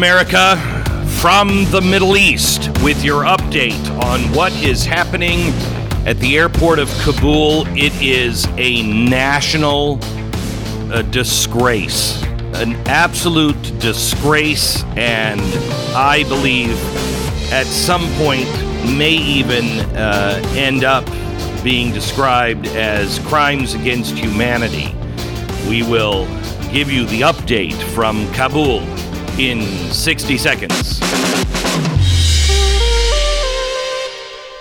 America, from the Middle East with your update on what is happening at the airport of Kabul. It is a national uh, disgrace, an absolute disgrace, and I believe at some point may even uh, end up being described as crimes against humanity. We will give you the update from Kabul in 60 seconds.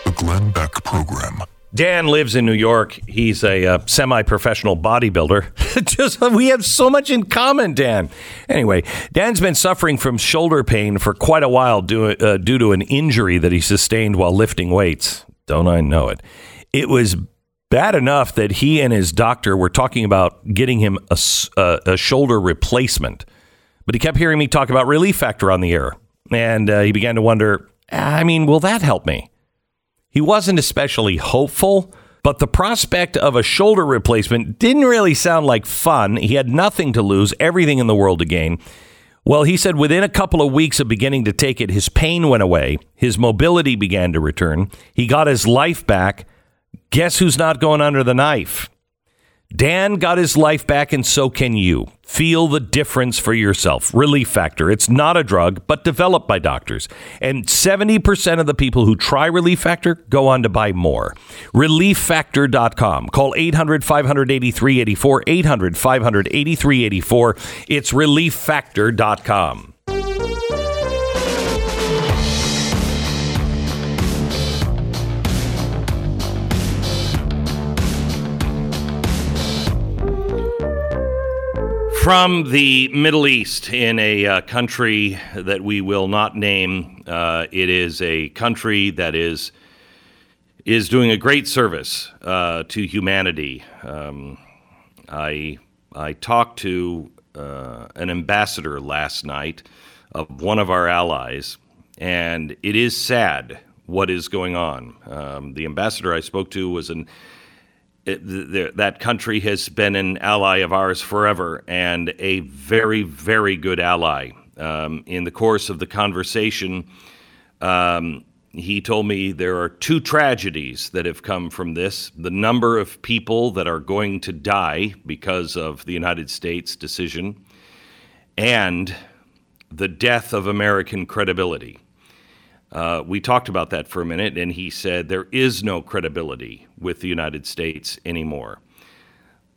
The Glenn Beck Program. Dan lives in New York. He's a uh, semi-professional bodybuilder. Just we have so much in common, Dan. Anyway, Dan's been suffering from shoulder pain for quite a while due, uh, due to an injury that he sustained while lifting weights. Don't I know it? It was bad enough that he and his doctor were talking about getting him a, a, a shoulder replacement, but he kept hearing me talk about relief factor on the air, and uh, he began to wonder. I mean, will that help me? He wasn't especially hopeful, but the prospect of a shoulder replacement didn't really sound like fun. He had nothing to lose, everything in the world to gain. Well, he said within a couple of weeks of beginning to take it, his pain went away, his mobility began to return, he got his life back. Guess who's not going under the knife? Dan got his life back, and so can you. Feel the difference for yourself. Relief Factor. It's not a drug, but developed by doctors. And 70% of the people who try Relief Factor go on to buy more. ReliefFactor.com. Call 800 583 84. 800 583 84. It's ReliefFactor.com. From the Middle East, in a uh, country that we will not name, uh, it is a country that is is doing a great service uh, to humanity. Um, I I talked to uh, an ambassador last night of one of our allies, and it is sad what is going on. Um, the ambassador I spoke to was an it, the, that country has been an ally of ours forever and a very, very good ally. Um, in the course of the conversation, um, he told me there are two tragedies that have come from this the number of people that are going to die because of the United States decision, and the death of American credibility. Uh, we talked about that for a minute, and he said there is no credibility with the United States anymore.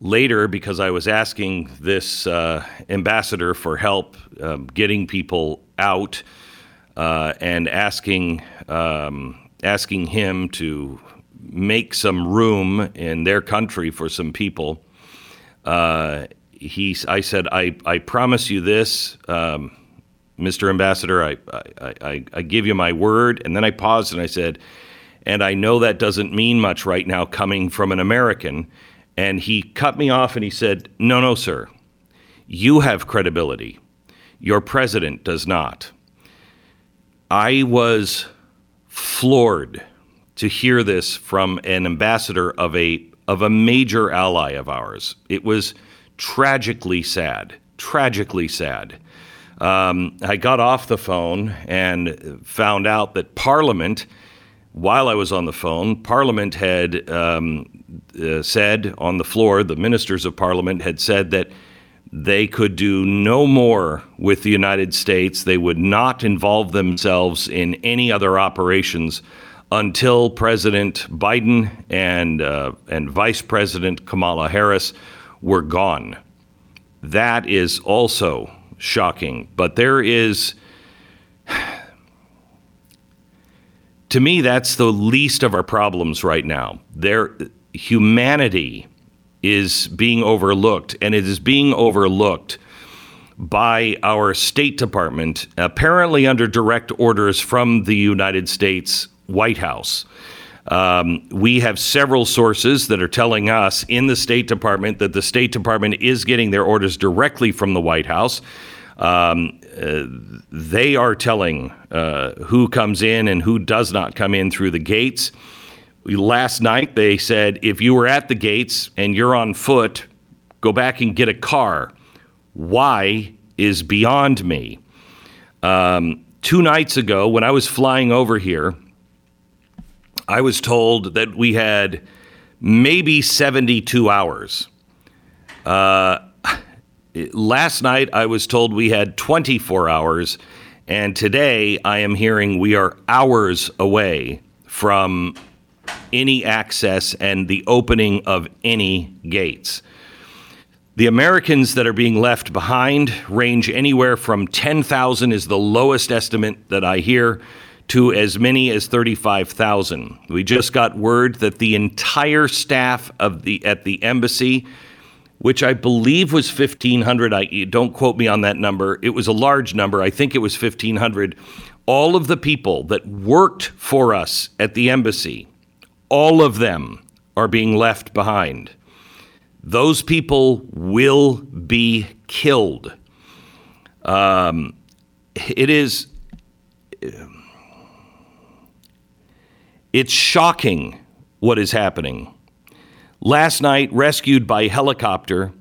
Later, because I was asking this uh, ambassador for help um, getting people out uh, and asking um, asking him to make some room in their country for some people, uh, he I said I I promise you this. Um, Mr. Ambassador, I, I, I, I give you my word. And then I paused and I said, and I know that doesn't mean much right now coming from an American. And he cut me off and he said, No, no, sir. You have credibility. Your president does not. I was floored to hear this from an ambassador of a of a major ally of ours. It was tragically sad, tragically sad. Um, I got off the phone and found out that Parliament, while I was on the phone, Parliament had um, uh, said on the floor, the ministers of Parliament had said that they could do no more with the United States. They would not involve themselves in any other operations until President Biden and uh, and Vice President Kamala Harris were gone. That is also shocking. But there is, to me, that's the least of our problems right now. There, humanity is being overlooked, and it is being overlooked by our State Department, apparently under direct orders from the United States White House. Um, we have several sources that are telling us in the State Department that the State Department is getting their orders directly from the White House. Um, uh, they are telling uh, who comes in and who does not come in through the gates. Last night, they said if you were at the gates and you're on foot, go back and get a car. Why is beyond me. Um, two nights ago, when I was flying over here, I was told that we had maybe 72 hours. Uh, last night, I was told we had 24 hours. And today, I am hearing we are hours away from any access and the opening of any gates. The Americans that are being left behind range anywhere from 10,000 is the lowest estimate that I hear to as many as 35,000. We just got word that the entire staff of the at the embassy which I believe was 1500 I don't quote me on that number. It was a large number. I think it was 1500. All of the people that worked for us at the embassy, all of them are being left behind. Those people will be killed. Um, it is it's shocking what is happening. Last night, rescued by helicopter,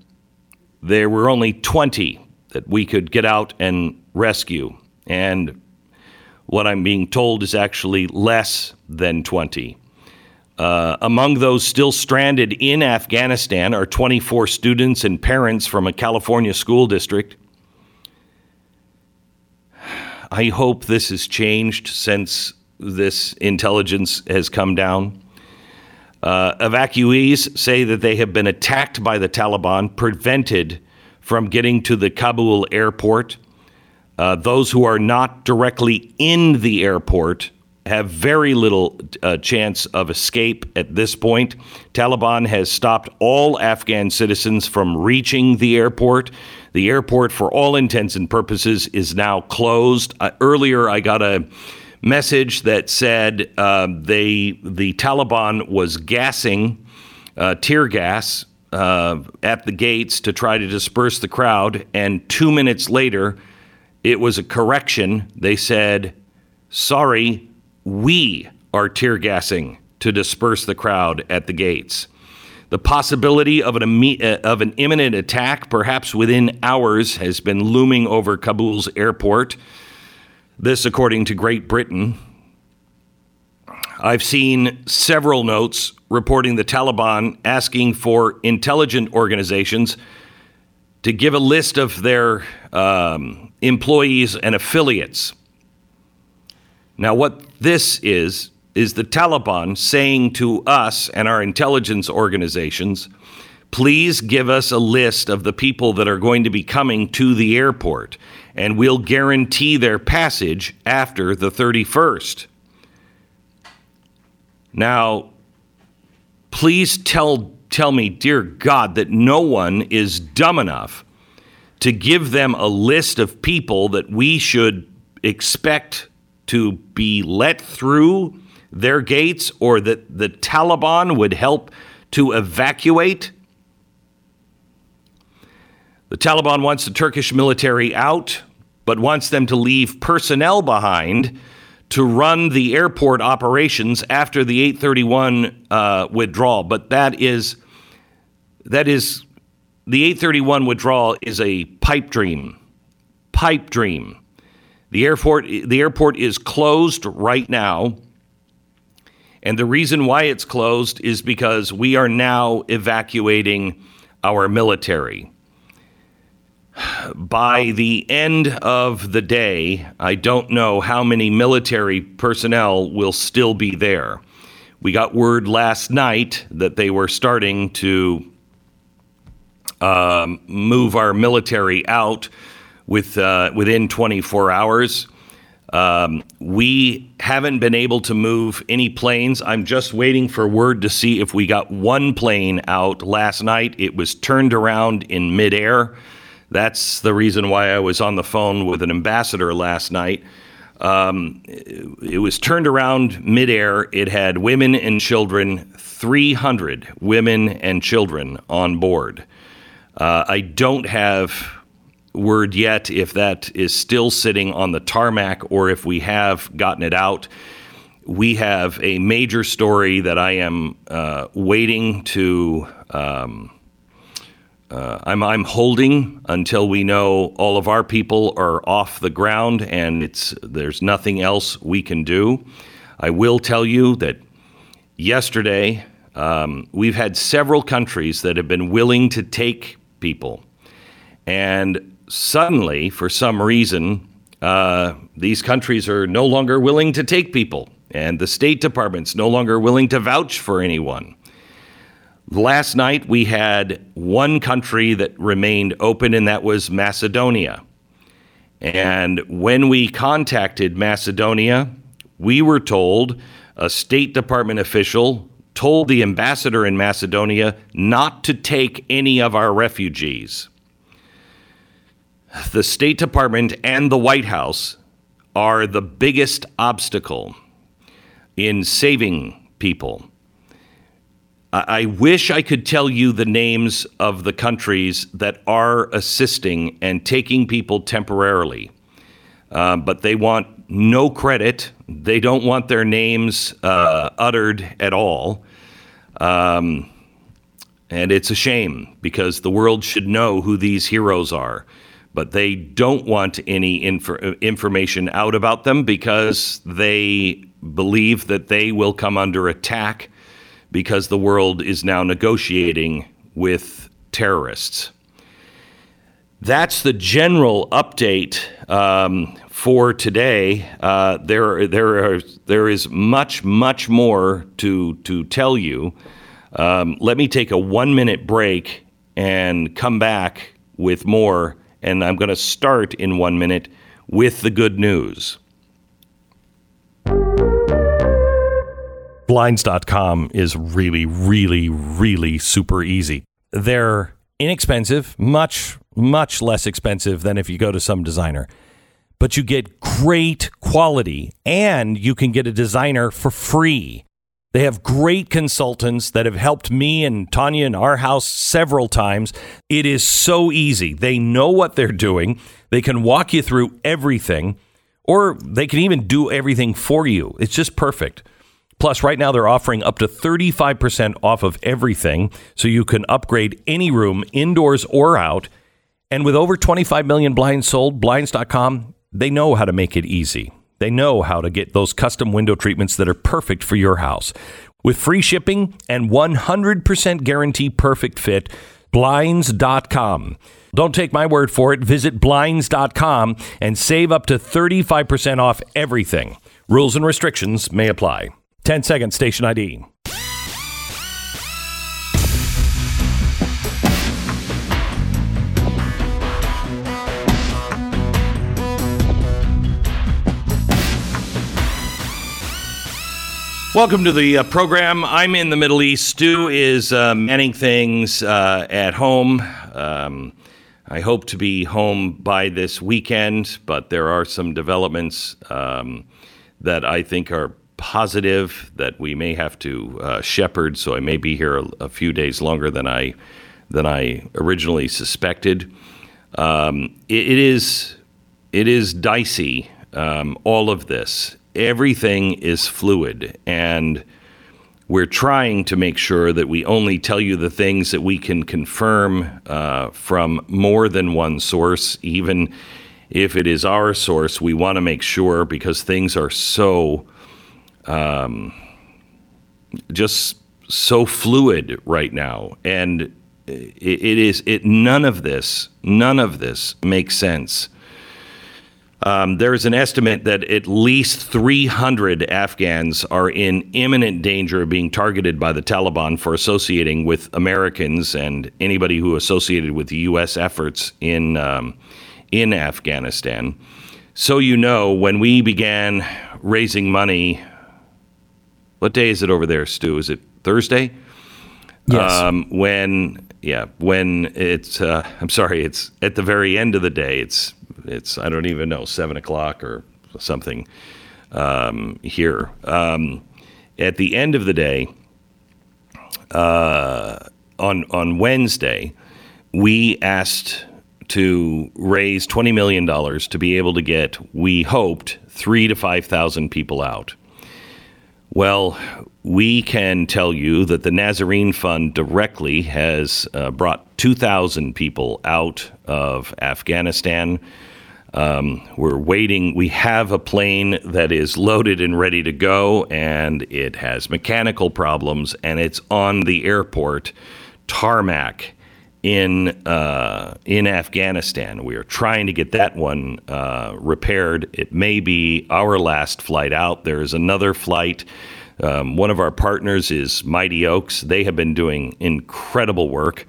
there were only 20 that we could get out and rescue. And what I'm being told is actually less than 20. Uh, among those still stranded in Afghanistan are 24 students and parents from a California school district. I hope this has changed since this intelligence has come down. Uh, evacuees say that they have been attacked by the Taliban, prevented from getting to the Kabul airport. Uh, those who are not directly in the airport have very little uh, chance of escape at this point. Taliban has stopped all Afghan citizens from reaching the airport. The airport, for all intents and purposes, is now closed. Uh, earlier, I got a message that said uh, they the Taliban was gassing uh, tear gas uh, at the gates to try to disperse the crowd, and two minutes later, it was a correction. They said, "Sorry, we are tear gassing to disperse the crowd at the gates." The possibility of an, uh, of an imminent attack, perhaps within hours, has been looming over Kabul's airport. This, according to Great Britain. I've seen several notes reporting the Taliban asking for intelligent organizations to give a list of their um, employees and affiliates. Now, what this is, is the Taliban saying to us and our intelligence organizations, please give us a list of the people that are going to be coming to the airport and we'll guarantee their passage after the 31st. Now, please tell, tell me, dear God, that no one is dumb enough to give them a list of people that we should expect to be let through their gates or that the Taliban would help to evacuate the Taliban wants the Turkish military out, but wants them to leave personnel behind to run the airport operations after the 831 uh, withdrawal. But that is that is the 831 withdrawal is a pipe dream. Pipe dream. The airport the airport is closed right now. And the reason why it's closed is because we are now evacuating our military by the end of the day, I don't know how many military personnel will still be there. We got word last night that they were starting to um, move our military out with uh, within 24 hours. Um, we haven't been able to move any planes. I'm just waiting for word to see if we got one plane out last night. It was turned around in midair. That's the reason why I was on the phone with an ambassador last night. Um, it was turned around midair. It had women and children, 300 women and children on board. Uh, I don't have word yet if that is still sitting on the tarmac or if we have gotten it out. We have a major story that I am uh, waiting to. Um, uh, I'm, I'm holding until we know all of our people are off the ground and it's, there's nothing else we can do. I will tell you that yesterday um, we've had several countries that have been willing to take people. And suddenly, for some reason, uh, these countries are no longer willing to take people, and the State Department's no longer willing to vouch for anyone. Last night, we had one country that remained open, and that was Macedonia. And when we contacted Macedonia, we were told a State Department official told the ambassador in Macedonia not to take any of our refugees. The State Department and the White House are the biggest obstacle in saving people. I wish I could tell you the names of the countries that are assisting and taking people temporarily, uh, but they want no credit. They don't want their names uh, uttered at all. Um, and it's a shame because the world should know who these heroes are. But they don't want any inf- information out about them because they believe that they will come under attack because the world is now negotiating with terrorists. That's the general update um, for today. Uh, there, there, are, there is much, much more to to tell you. Um, let me take a one minute break and come back with more. And I'm going to start in one minute with the good news. Blinds.com is really, really, really super easy. They're inexpensive, much, much less expensive than if you go to some designer. But you get great quality and you can get a designer for free. They have great consultants that have helped me and Tanya in our house several times. It is so easy. They know what they're doing. They can walk you through everything, or they can even do everything for you. It's just perfect. Plus, right now they're offering up to 35% off of everything, so you can upgrade any room, indoors or out. And with over 25 million blinds sold, Blinds.com, they know how to make it easy. They know how to get those custom window treatments that are perfect for your house. With free shipping and 100% guarantee perfect fit, Blinds.com. Don't take my word for it. Visit Blinds.com and save up to 35% off everything. Rules and restrictions may apply. 10 seconds, station ID. Welcome to the uh, program. I'm in the Middle East. Stu is uh, manning things uh, at home. Um, I hope to be home by this weekend, but there are some developments um, that I think are positive that we may have to uh, shepherd. So I may be here a, a, few days longer than I than I originally suspected. Um, it, it is it is dicey. Um, all of this, everything is fluid, and we're trying to make sure that we only tell you the things that we can confirm uh, from more than one source, even if it is our source. We want to make sure because things are so um, just so fluid right now, and it, it is it. None of this, none of this makes sense. Um, there is an estimate that at least 300 Afghans are in imminent danger of being targeted by the Taliban for associating with Americans and anybody who associated with the U.S. efforts in um, in Afghanistan. So you know, when we began raising money what day is it over there, Stu? Is it Thursday? Yes. Um, when yeah, when it's uh, I'm sorry, it's at the very end of the day. It's it's I don't even know seven o'clock or something um, here. Um, at the end of the day, uh, on on Wednesday, we asked to raise twenty million dollars to be able to get. We hoped three to five thousand people out. Well, we can tell you that the Nazarene Fund directly has uh, brought 2,000 people out of Afghanistan. Um, we're waiting. We have a plane that is loaded and ready to go, and it has mechanical problems, and it's on the airport tarmac in uh, in Afghanistan. We are trying to get that one uh, repaired. It may be our last flight out. There is another flight. Um, one of our partners is Mighty Oaks. They have been doing incredible work.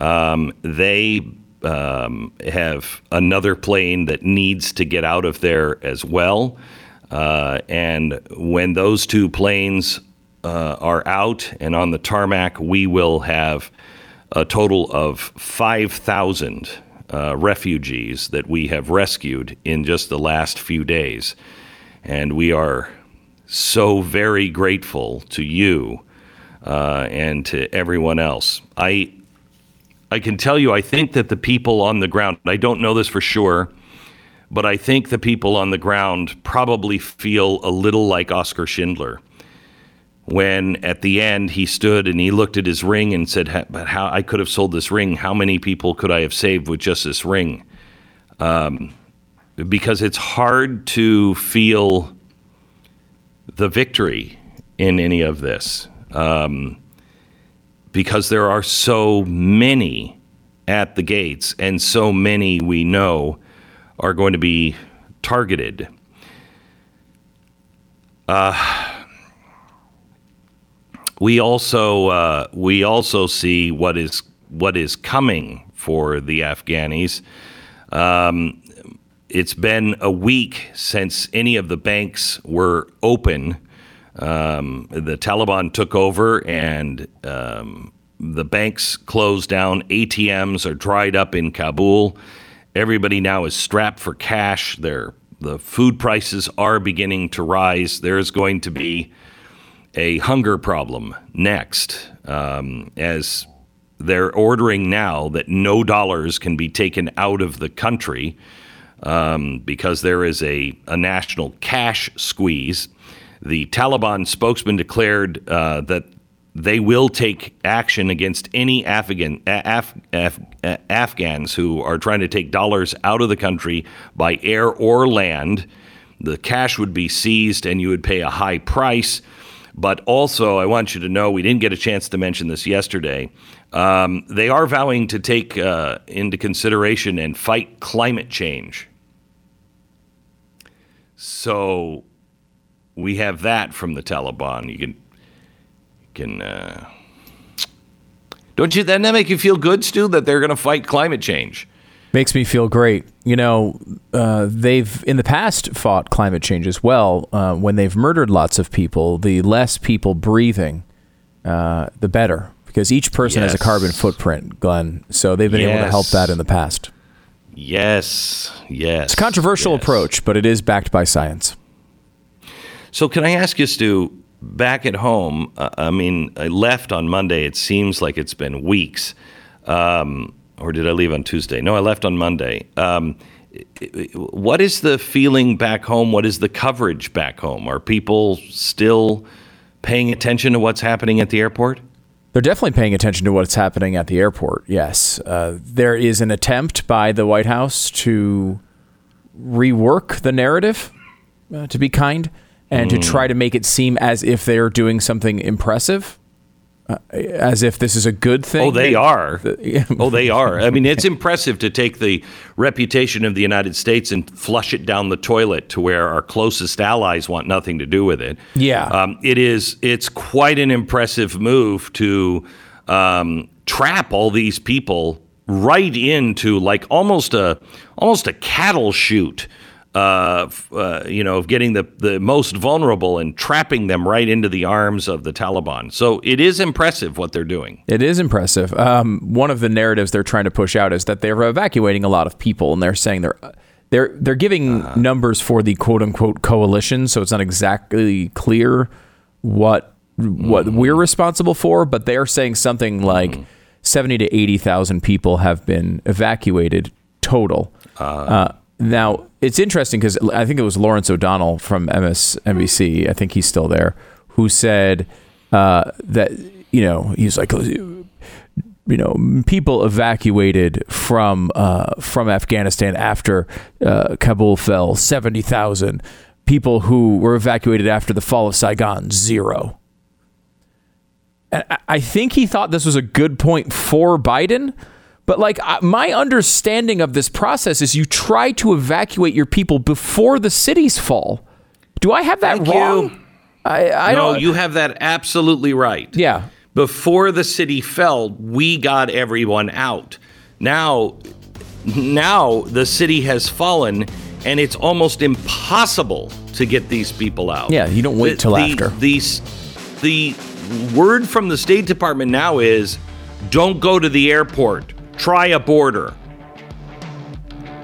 Um, they um, have another plane that needs to get out of there as well. Uh, and when those two planes uh, are out and on the tarmac, we will have a total of 5,000 uh, refugees that we have rescued in just the last few days. And we are so very grateful to you uh, and to everyone else. I, I can tell you, I think that the people on the ground, I don't know this for sure, but I think the people on the ground probably feel a little like Oskar Schindler when at the end he stood and he looked at his ring and said, "But how I could have sold this ring? How many people could I have saved with just this ring?" Um, because it's hard to feel the victory in any of this, um, because there are so many at the gates, and so many we know are going to be targeted. Uh, we also uh, we also see what is what is coming for the Afghanis. Um, it's been a week since any of the banks were open. Um, the Taliban took over and um, the banks closed down. ATMs are dried up in Kabul. Everybody now is strapped for cash. The food prices are beginning to rise. There's going to be a hunger problem next, um, as they're ordering now that no dollars can be taken out of the country um, because there is a, a national cash squeeze. The Taliban spokesman declared uh, that they will take action against any Afghan, Af, Af, Afghans who are trying to take dollars out of the country by air or land. The cash would be seized and you would pay a high price. But also, I want you to know we didn't get a chance to mention this yesterday. Um, they are vowing to take uh, into consideration and fight climate change. So we have that from the Taliban. You can, you can. Uh, don't you? Doesn't that make you feel good, Stu? That they're going to fight climate change? Makes me feel great. You know, uh, they've in the past fought climate change as well. Uh, when they've murdered lots of people, the less people breathing, uh, the better, because each person yes. has a carbon footprint, Glenn. So they've been yes. able to help that in the past. Yes, yes. It's a controversial yes. approach, but it is backed by science. So, can I ask you, Stu? Back at home, uh, I mean, I left on Monday. It seems like it's been weeks. Um, or did I leave on Tuesday? No, I left on Monday. Um, what is the feeling back home? What is the coverage back home? Are people still paying attention to what's happening at the airport? They're definitely paying attention to what's happening at the airport. Yes, uh, there is an attempt by the White House to rework the narrative, uh, to be kind, and mm. to try to make it seem as if they're doing something impressive uh, as if this is a good thing. Oh, they are. oh, they are. I mean, it's impressive to take the reputation of the United States and flush it down the toilet to where our closest allies want nothing to do with it. Yeah, um, it is. It's quite an impressive move to um, trap all these people right into like almost a almost a cattle chute uh, uh, you know, of getting the, the most vulnerable and trapping them right into the arms of the Taliban. So it is impressive what they're doing. It is impressive. Um, one of the narratives they're trying to push out is that they're evacuating a lot of people, and they're saying they're they're they're giving uh, numbers for the quote unquote coalition, so it's not exactly clear what what mm we're responsible for, but they're saying something like mm seventy to eighty thousand people have been evacuated total. Uh, uh now, it's interesting because I think it was Lawrence O'Donnell from MSNBC, I think he's still there, who said uh, that, you know, he's like, you know people evacuated from uh, from Afghanistan after uh, Kabul fell, seventy thousand people who were evacuated after the fall of Saigon, zero. And I think he thought this was a good point for Biden. But like my understanding of this process is you try to evacuate your people before the cities fall. Do I have that Thank wrong? You. I, I no, don't. you have that absolutely right. Yeah. Before the city fell, we got everyone out. Now, now the city has fallen, and it's almost impossible to get these people out. Yeah, you don't wait The- till the, after. The, the word from the State Department now is don't go to the airport, try a border.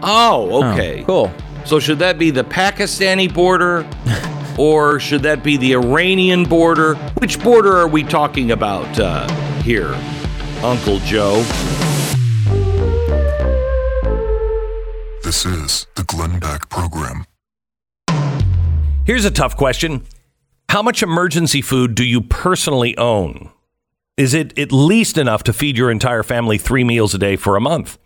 Oh, okay. Cool. So should that be the Pakistani border? or should that be the Iranian border? Which border are we talking about uh, here, Uncle Joe? This is the Glenn Beck Program. Here's a tough question How much emergency food do you personally own? Is it at least enough to feed your entire family three meals a day for a month?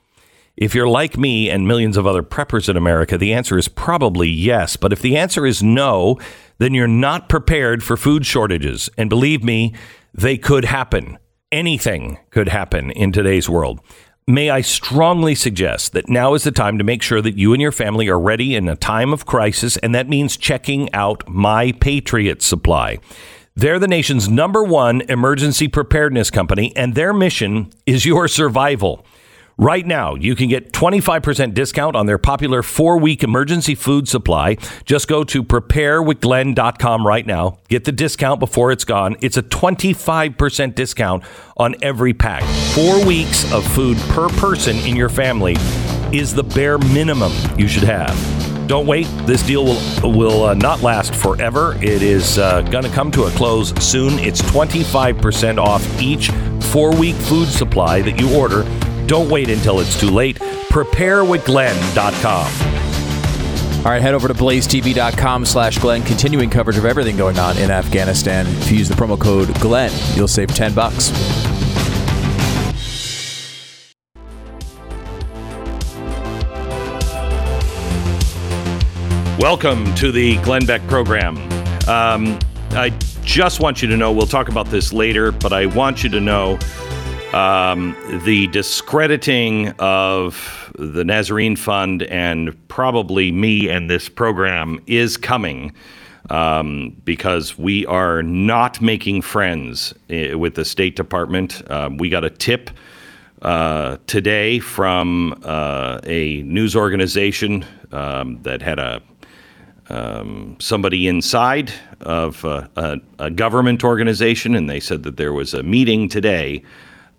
If you're like me and millions of other preppers in America, the answer is probably yes. But if the answer is no, then you're not prepared for food shortages. And believe me, they could happen. Anything could happen in today's world. May I strongly suggest that now is the time to make sure that you and your family are ready in a time of crisis, and that means checking out My Patriot Supply. They're the nation's number one emergency preparedness company, and their mission is your survival. Right now, you can get 25% discount on their popular four week emergency food supply. Just go to preparewithglenn.com right now. Get the discount before it's gone. It's a 25% discount on every pack. Four weeks of food per person in your family is the bare minimum you should have. Don't wait. This deal will will uh, not last forever. It is uh, going to come to a close soon. It's 25% off each four week food supply that you order. Don't wait until it's too late. Preparewithglenn.com. All right, head over to blazetv.com slash Glenn, continuing coverage of everything going on in Afghanistan. If you use the promo code Glenn, you'll save 10 bucks. Welcome to the Glenn Beck program. Um, I just want you to know, we'll talk about this later, but I want you to know um, the discrediting of the Nazarene Fund and probably me and this program is coming um, because we are not making friends eh, with the State Department. Um, we got a tip uh, today from uh, a news organization um, that had a um, somebody inside of uh, a, a government organization, and they said that there was a meeting today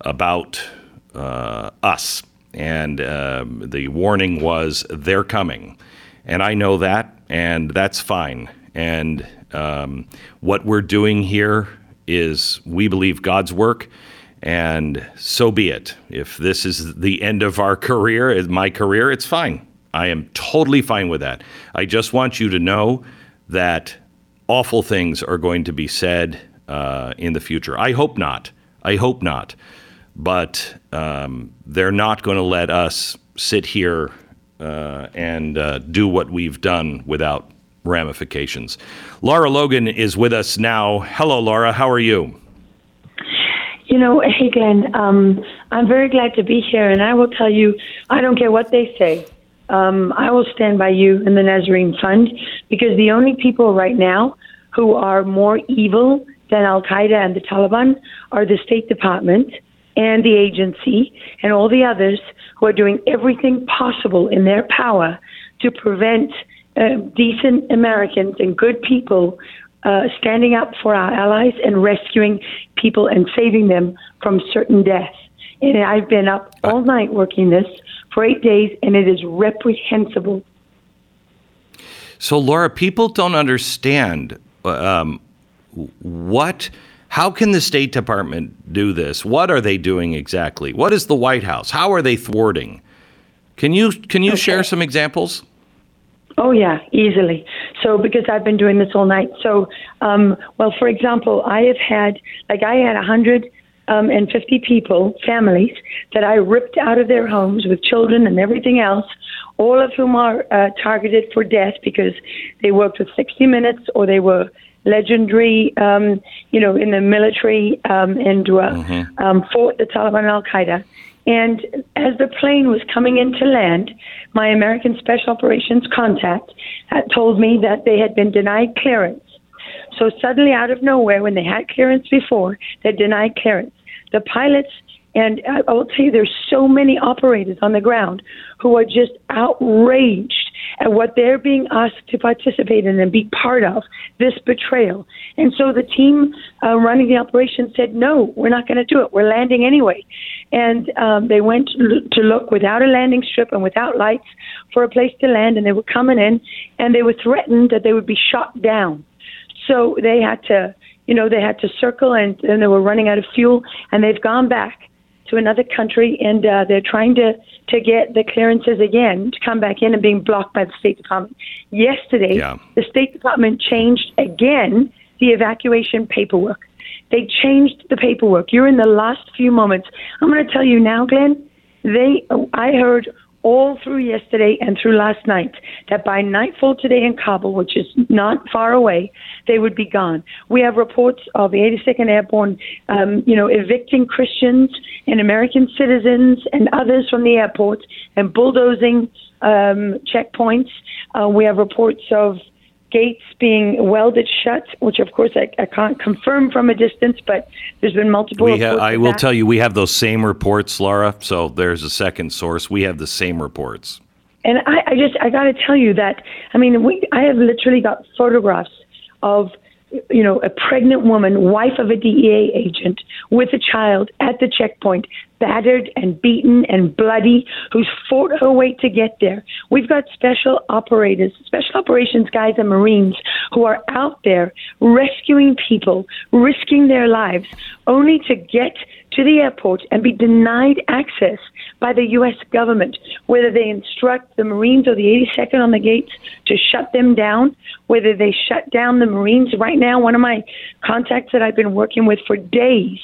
about uh, us, and um, the warning was they're coming, and I know that, and that's fine. And um, what we're doing here is we believe God's work, and so be it. If this is the end of our career, my career, it's fine. I am totally fine with that. I just want you to know that awful things are going to be said uh, in the future. I hope not. I hope not. But um, they're not going to let us sit here uh, and uh, do what we've done without ramifications. Lara Logan is with us now. Hello, Lara. How are you? You know, hey, Glenn, um, I'm very glad to be here, and I will tell you, I don't care what they say. Um, I will stand by you and the Nazarene Fund because the only people right now who are more evil than Al Qaeda and the Taliban are the State Department and the agency and all the others who are doing everything possible in their power to prevent uh, decent Americans and good people uh, standing up for our allies and rescuing people and saving them from certain death. And I've been up all night working this for eight days, and it is reprehensible. So, Lara, people don't understand um, what. How can the State Department do this? What are they doing exactly? What is the White House? How are they thwarting? Can you can you okay. share some examples? Oh yeah, easily. So because I've been doing this all night. So, um, well, for example, I have had like I had a hundred um, and 50 people, families, that I ripped out of their homes with children and everything else, all of whom are uh, targeted for death because they worked with 60 Minutes or they were legendary, um, you know, in the military um, and uh, um, fought the Taliban and Al Qaeda. And as the plane was coming into land, my American Special Operations contact had told me that they had been denied clearance. So suddenly, out of nowhere, when they had clearance before, they denied clearance. The pilots, and I will tell you, there's so many operators on the ground who are just outraged at what they're being asked to participate in and be part of this betrayal. And so the team uh, running the operation said, no, we're not going to do it. We're landing anyway. And um, they went to look without a landing strip and without lights for a place to land, and they were coming in, and they were threatened that they would be shot down. So they had to, you know, they had to circle, and then they were running out of fuel, and they've gone back to another country, and uh, they're trying to to get the clearances again to come back in and being blocked by the State Department. Yesterday, Yeah. the State Department changed again the evacuation paperwork. They changed the paperwork. You're in the last few moments. I'm going to tell you now, Glenn. They, I heard all through yesterday and through last night that by nightfall today in Kabul, which is not far away, they would be gone. We have reports of the 82nd Airborne, um, you know, evicting Christians and American citizens and others from the airport and bulldozing um, checkpoints. Uh, we have reports of gates being welded shut, which of course I, I can't confirm from a distance, but there's been multiple. Ha- reports I will that. tell you, we have those same reports, Lara. So there's a second source. We have the same reports. And I, I just I got to tell you that I mean we I have literally got photographs of you know a pregnant woman, wife of a DEA agent with a child at the checkpoint, battered and beaten and bloody, who's fought her way to get there. We've got special operators, special operations guys and Marines who are out there rescuing people, risking their lives, only to get to the airport and be denied access by the U.S. government, whether they instruct the Marines or the 82nd on the gates to shut them down, whether they shut down the Marines. Right now, one of my contacts that I've been working with for days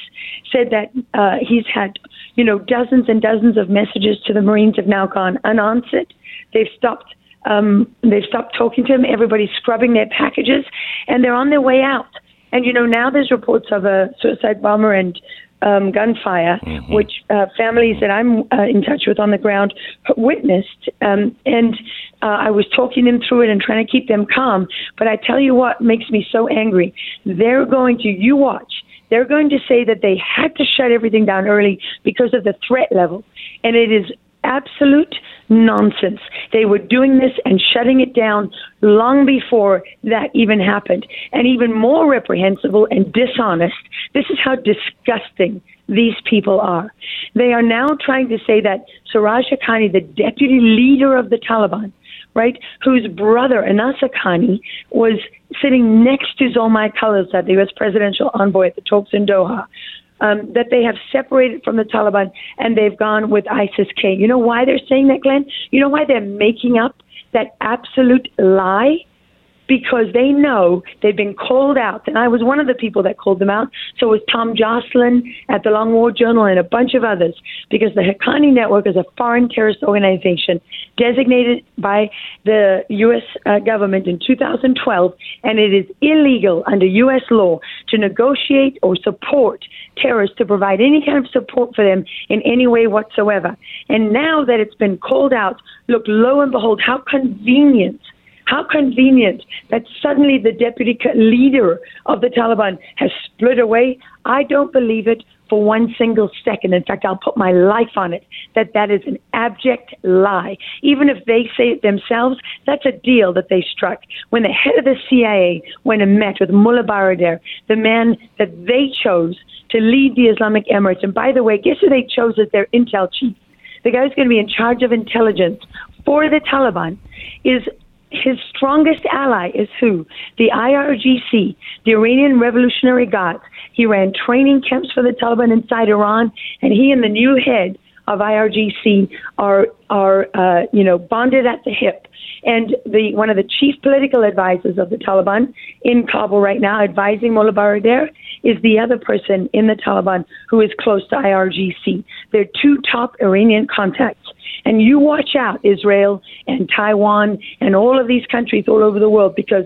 said that uh, he's had, you know, dozens and dozens of messages to the Marines have now gone unanswered. They've stopped. Um, they've stopped talking to them. Everybody's scrubbing their packages, and they're on their way out. And you know, now there's reports of a suicide bomber and um, gunfire, which uh, families that I'm uh, in touch with on the ground witnessed. Um, and uh, I was talking them through it and trying to keep them calm. But I tell you what makes me so angry. They're going to, you watch, they're going to say that they had to shut everything down early because of the threat level. And it is absolute nonsense. They were doing this and shutting it down long before that even happened. And even more reprehensible and dishonest, this is how disgusting these people are. They are now trying to say that Siraj Haqqani, the deputy leader of the Taliban, right, whose brother, Anas Haqqani, was sitting next to Zalmay Khalilzad, the U.S. presidential envoy at the talks in Doha, um, that they have separated from the Taliban and they've gone with ISIS K. You know why they're saying that, Glenn? You know why they're making up that absolute lie? Because they know they've been called out. And I was one of the people that called them out. So was Tom Joscelyn at the Long War Journal and a bunch of others. Because the Haqqani Network is a foreign terrorist organization designated by the U.S. Uh, government in 2012. And it is illegal under U.S. law to negotiate or support terrorists to provide any kind of support for them in any way whatsoever. And now that it's been called out, look, lo and behold, how convenient. How convenient that suddenly the deputy leader of the Taliban has split away. I don't believe it for one single second. In fact, I'll put my life on it that that is an abject lie. Even if they say it themselves, that's a deal that they struck. When the head of the CIA went and met with Mullah Baradar, the man that they chose to lead the Islamic Emirates, and by the way, guess who they chose as their intel chief? The guy who's going to be in charge of intelligence for the Taliban is his strongest ally is who? The IRGC, the Iranian Revolutionary Guards. He ran training camps for the Taliban inside Iran, and he and the new head of IRGC are are uh, you know bonded at the hip. And the one of the chief political advisors of the Taliban in Kabul right now, advising Mullah Baradar, is the other person in the Taliban who is close to IRGC. They're two top Iranian contacts. And you watch out, Israel and Taiwan and all of these countries all over the world, because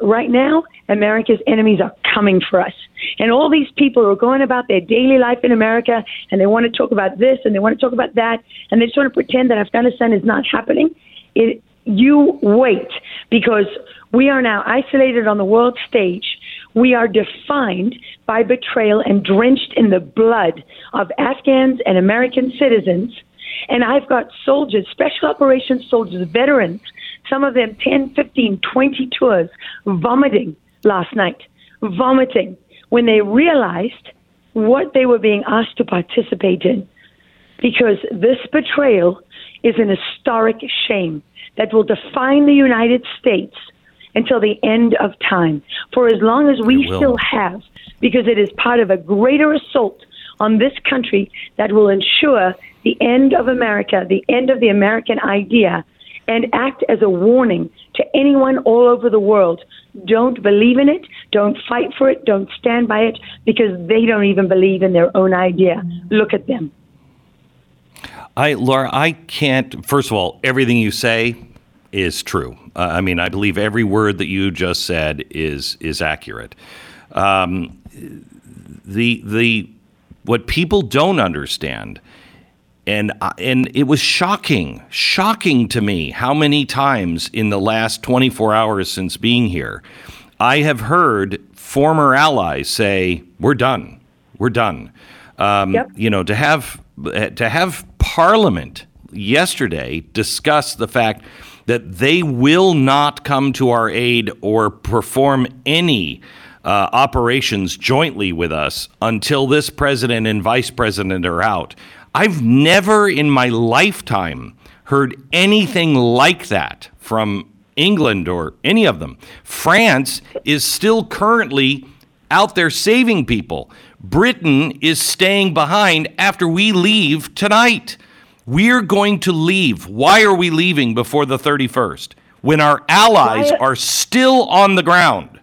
right now, America's enemies are coming for us. And all these people are going about their daily life in America and they want to talk about this and they want to talk about that and they just want to pretend that Afghanistan is not happening. It, you wait because we are now isolated on the world stage. We are defined by betrayal and drenched in the blood of Afghans and American citizens. And I've got soldiers, special operations soldiers, veterans, some of them 10, 15, 20 tours, vomiting last night, vomiting when they realized what they were being asked to participate in. Because this betrayal is an historic shame that will define the United States until the end of time. For as long as we still have, because it is part of a greater assault on this country that will ensure the end of America, the end of the American idea, and act as a warning to anyone all over the world. Don't believe in it, don't fight for it, don't stand by it, because they don't even believe in their own idea. Look at them. I, Lara, I can't. First of all, everything you say is true. Uh, I mean, I believe every word that you just said is is accurate. Um, the the what people don't understand, and and it was shocking, shocking to me how many times in the last 24 hours since being here, I have heard former allies say, "We're done, we're done." Um, yep. You know, to have to have Parliament yesterday discuss the fact that they will not come to our aid or perform any uh, operations jointly with us until this president and vice president are out. I've never in my lifetime heard anything like that from England or any of them. France is still currently out there saving people. Britain is staying behind after we leave tonight. We're going to leave. Why are we leaving before the 31st when our allies are still on the ground?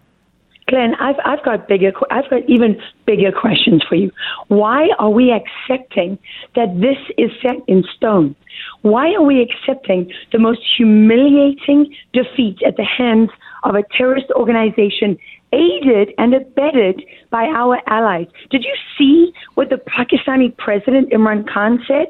Glenn, I've, I've got bigger, I've got even bigger questions for you. Why are we accepting that this is set in stone? Why are we accepting the most humiliating defeat at the hands of a terrorist organization aided and abetted by our allies? Did you see what the Pakistani president Imran Khan said?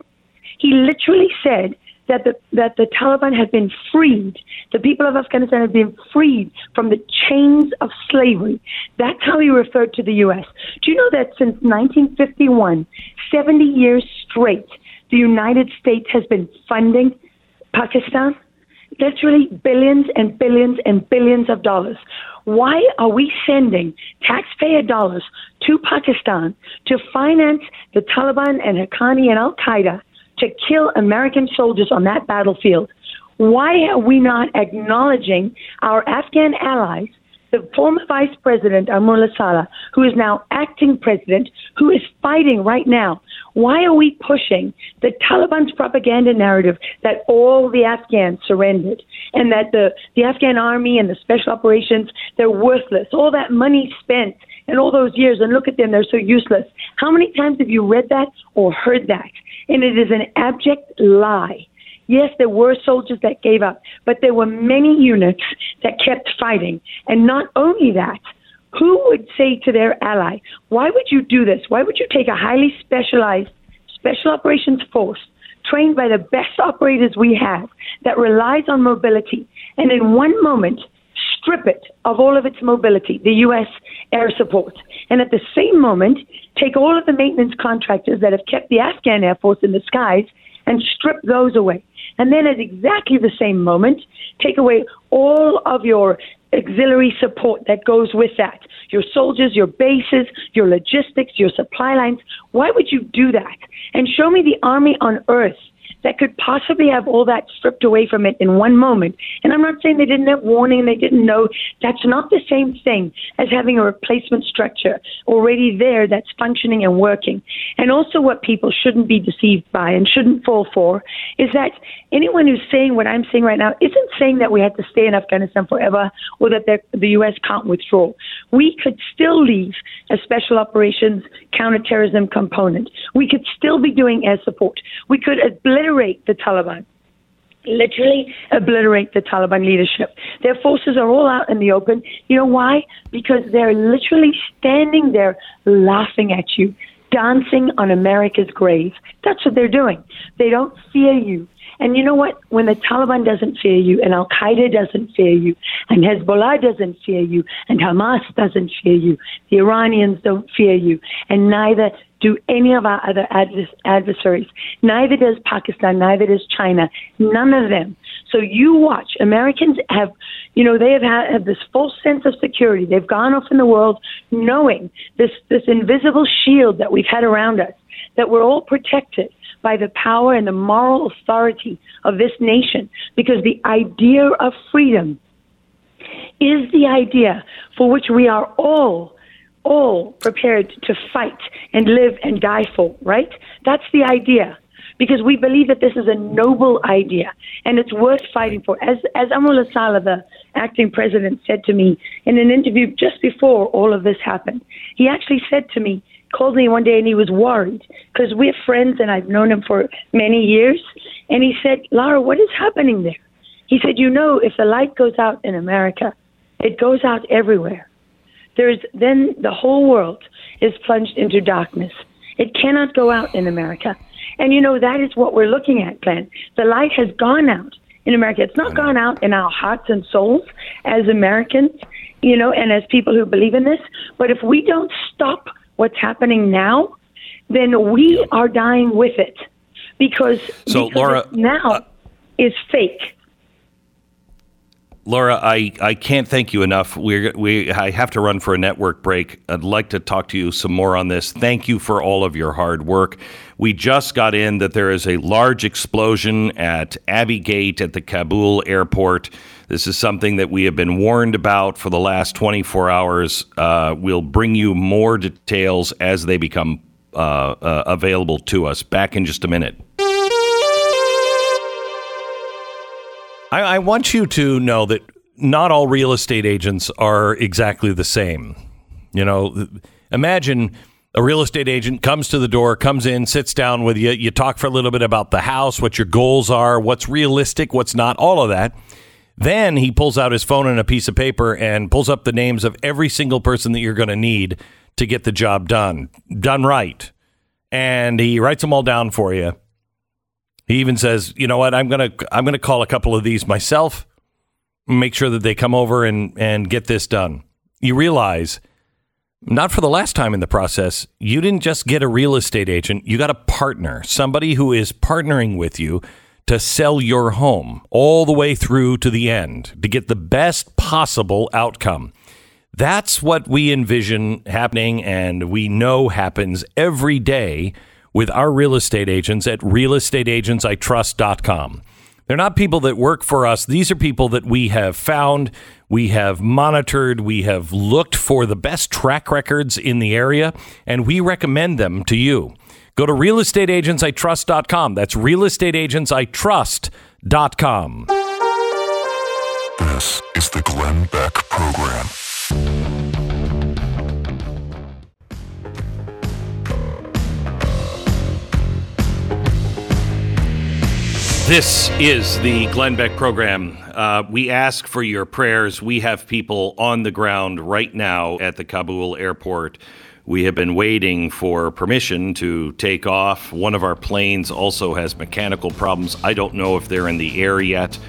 He literally said that the, that the Taliban had been freed. The people of Afghanistan had been freed from the chains of slavery. That's how he referred to the U.S. Do you know that since 1951, 70 years straight, the United States has been funding Pakistan? Literally billions and billions and billions of dollars. Why are we sending taxpayer dollars to Pakistan to finance the Taliban and Haqqani and Al Qaeda to kill American soldiers on that battlefield. Why are we not acknowledging our Afghan allies, the former Vice President Amrullah Saleh, who is now acting president, who is fighting right now? Why are we pushing the Taliban's propaganda narrative that all the Afghans surrendered and that the, the Afghan army and the special operations, they're worthless? All that money spent and all those years, and look at them, they're so useless. How many times have you read that or heard that? and it is an abject lie. Yes, there were soldiers that gave up, but there were many units that kept fighting. And not only that, who would say to their ally, why would you do this? Why would you take a highly specialized special operations force trained by the best operators we have that relies on mobility and in one moment strip it of all of its mobility, the U.S. air support, and at the same moment take all of the maintenance contractors that have kept the Afghan Air Force in the skies and strip those away. And then at exactly the same moment, take away all of your auxiliary support that goes with that your soldiers, your bases, your logistics, your supply lines. Why would you do that? And show me the army on earth that could possibly have all that stripped away from it in one moment. And I'm not saying they didn't have warning, and they didn't know. That's not the same thing as having a replacement structure already there that's functioning and working. And also, what people shouldn't be deceived by and shouldn't fall for is that anyone who's saying what I'm saying right now isn't saying that we had to stay in Afghanistan forever or that the U.S. can't withdraw. We could still leave a special operations counterterrorism component. We could still be doing air support. We could obliterate the Taliban literally obliterate the Taliban leadership. Their forces are all out in the open. You know why? Because they're literally standing there laughing at you, dancing on America's grave. That's what they're doing. They don't fear you. And you know what? When the Taliban doesn't fear you, and Al Qaeda doesn't fear you, and Hezbollah doesn't fear you, and Hamas doesn't fear you, the Iranians don't fear you, and neither do any of our other adversaries. Neither does Pakistan, neither does China, none of them. So you watch. Americans have, you know, they have had have this false sense of security. They've gone off in the world knowing this, this invisible shield that we've had around us, that we're all protected by the power and the moral authority of this nation because the idea of freedom is the idea for which we are all all prepared to fight and live and die for, right? That's the idea. Because we believe that this is a noble idea and it's worth fighting for. As as Amrullah Saleh, the acting president, said to me in an interview just before all of this happened, he actually said to me, called me one day and he was worried because we're friends and I've known him for many years. And he said, Lara, what is happening there? He said, You know, if the light goes out in America, it goes out everywhere. There's then the whole world is plunged into darkness. It cannot go out in America. And you know, that is what we're looking at, Glenn. The light has gone out in America. It's not gone out in our hearts and souls as Americans, you know, and as people who believe in this. But if we don't stop what's happening now, then we are dying with it because, so, because Lara, now uh, is fake. Lara, I, I can't thank you enough. We we I have to run for a network break. I'd like to talk to you some more on this. Thank you for all of your hard work. We just got in that there is a large explosion at Abbey Gate at the Kabul airport. This is something that we have been warned about for the last 24 hours. Uh, we'll bring you more details as they become uh, uh, available to us. Back in just a minute. I, I want you to know that not all real estate agents are exactly the same. You know, imagine a real estate agent comes to the door, comes in, sits down with you. You talk for a little bit about the house, what your goals are, what's realistic, what's not, all of that. Then he pulls out his phone and a piece of paper and pulls up the names of every single person that you're going to need to get the job done, done right. And he writes them all down for you. He even says, "You know what? I'm to I'm to call a couple of these myself, make sure that they come over and and get this done." You realize not for the last time in the process, you didn't just get a real estate agent, you got a partner, somebody who is partnering with you to sell your home all the way through to the end to get the best possible outcome. That's what we envision happening and we know happens every day with our real estate agents at realestateagentsitrust.com. They're not people that work for us. These are people that we have found, we have monitored, we have looked for the best track records in the area, and we recommend them to you. Go to realestateagentsitrust.com. That's realestateagentsitrust.com. This is the Glenn Beck Program. This is the Glenn Beck program. Uh, we ask for your prayers. We have people on the ground right now at the Kabul airport we have been waiting for permission to take off. One of our planes also has mechanical problems. I don't know if they're in the air yet,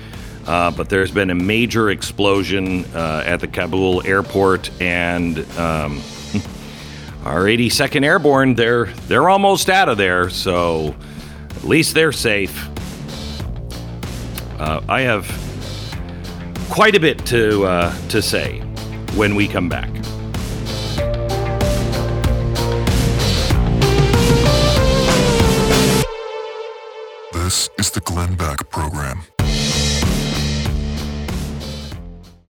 uh, but there's been a major explosion uh, at the Kabul airport, and um, our 82nd Airborne, they're they're almost out of there, so at least they're safe. Uh, I have quite a bit to uh, to say when we come back. This is the Glenn Beck Program.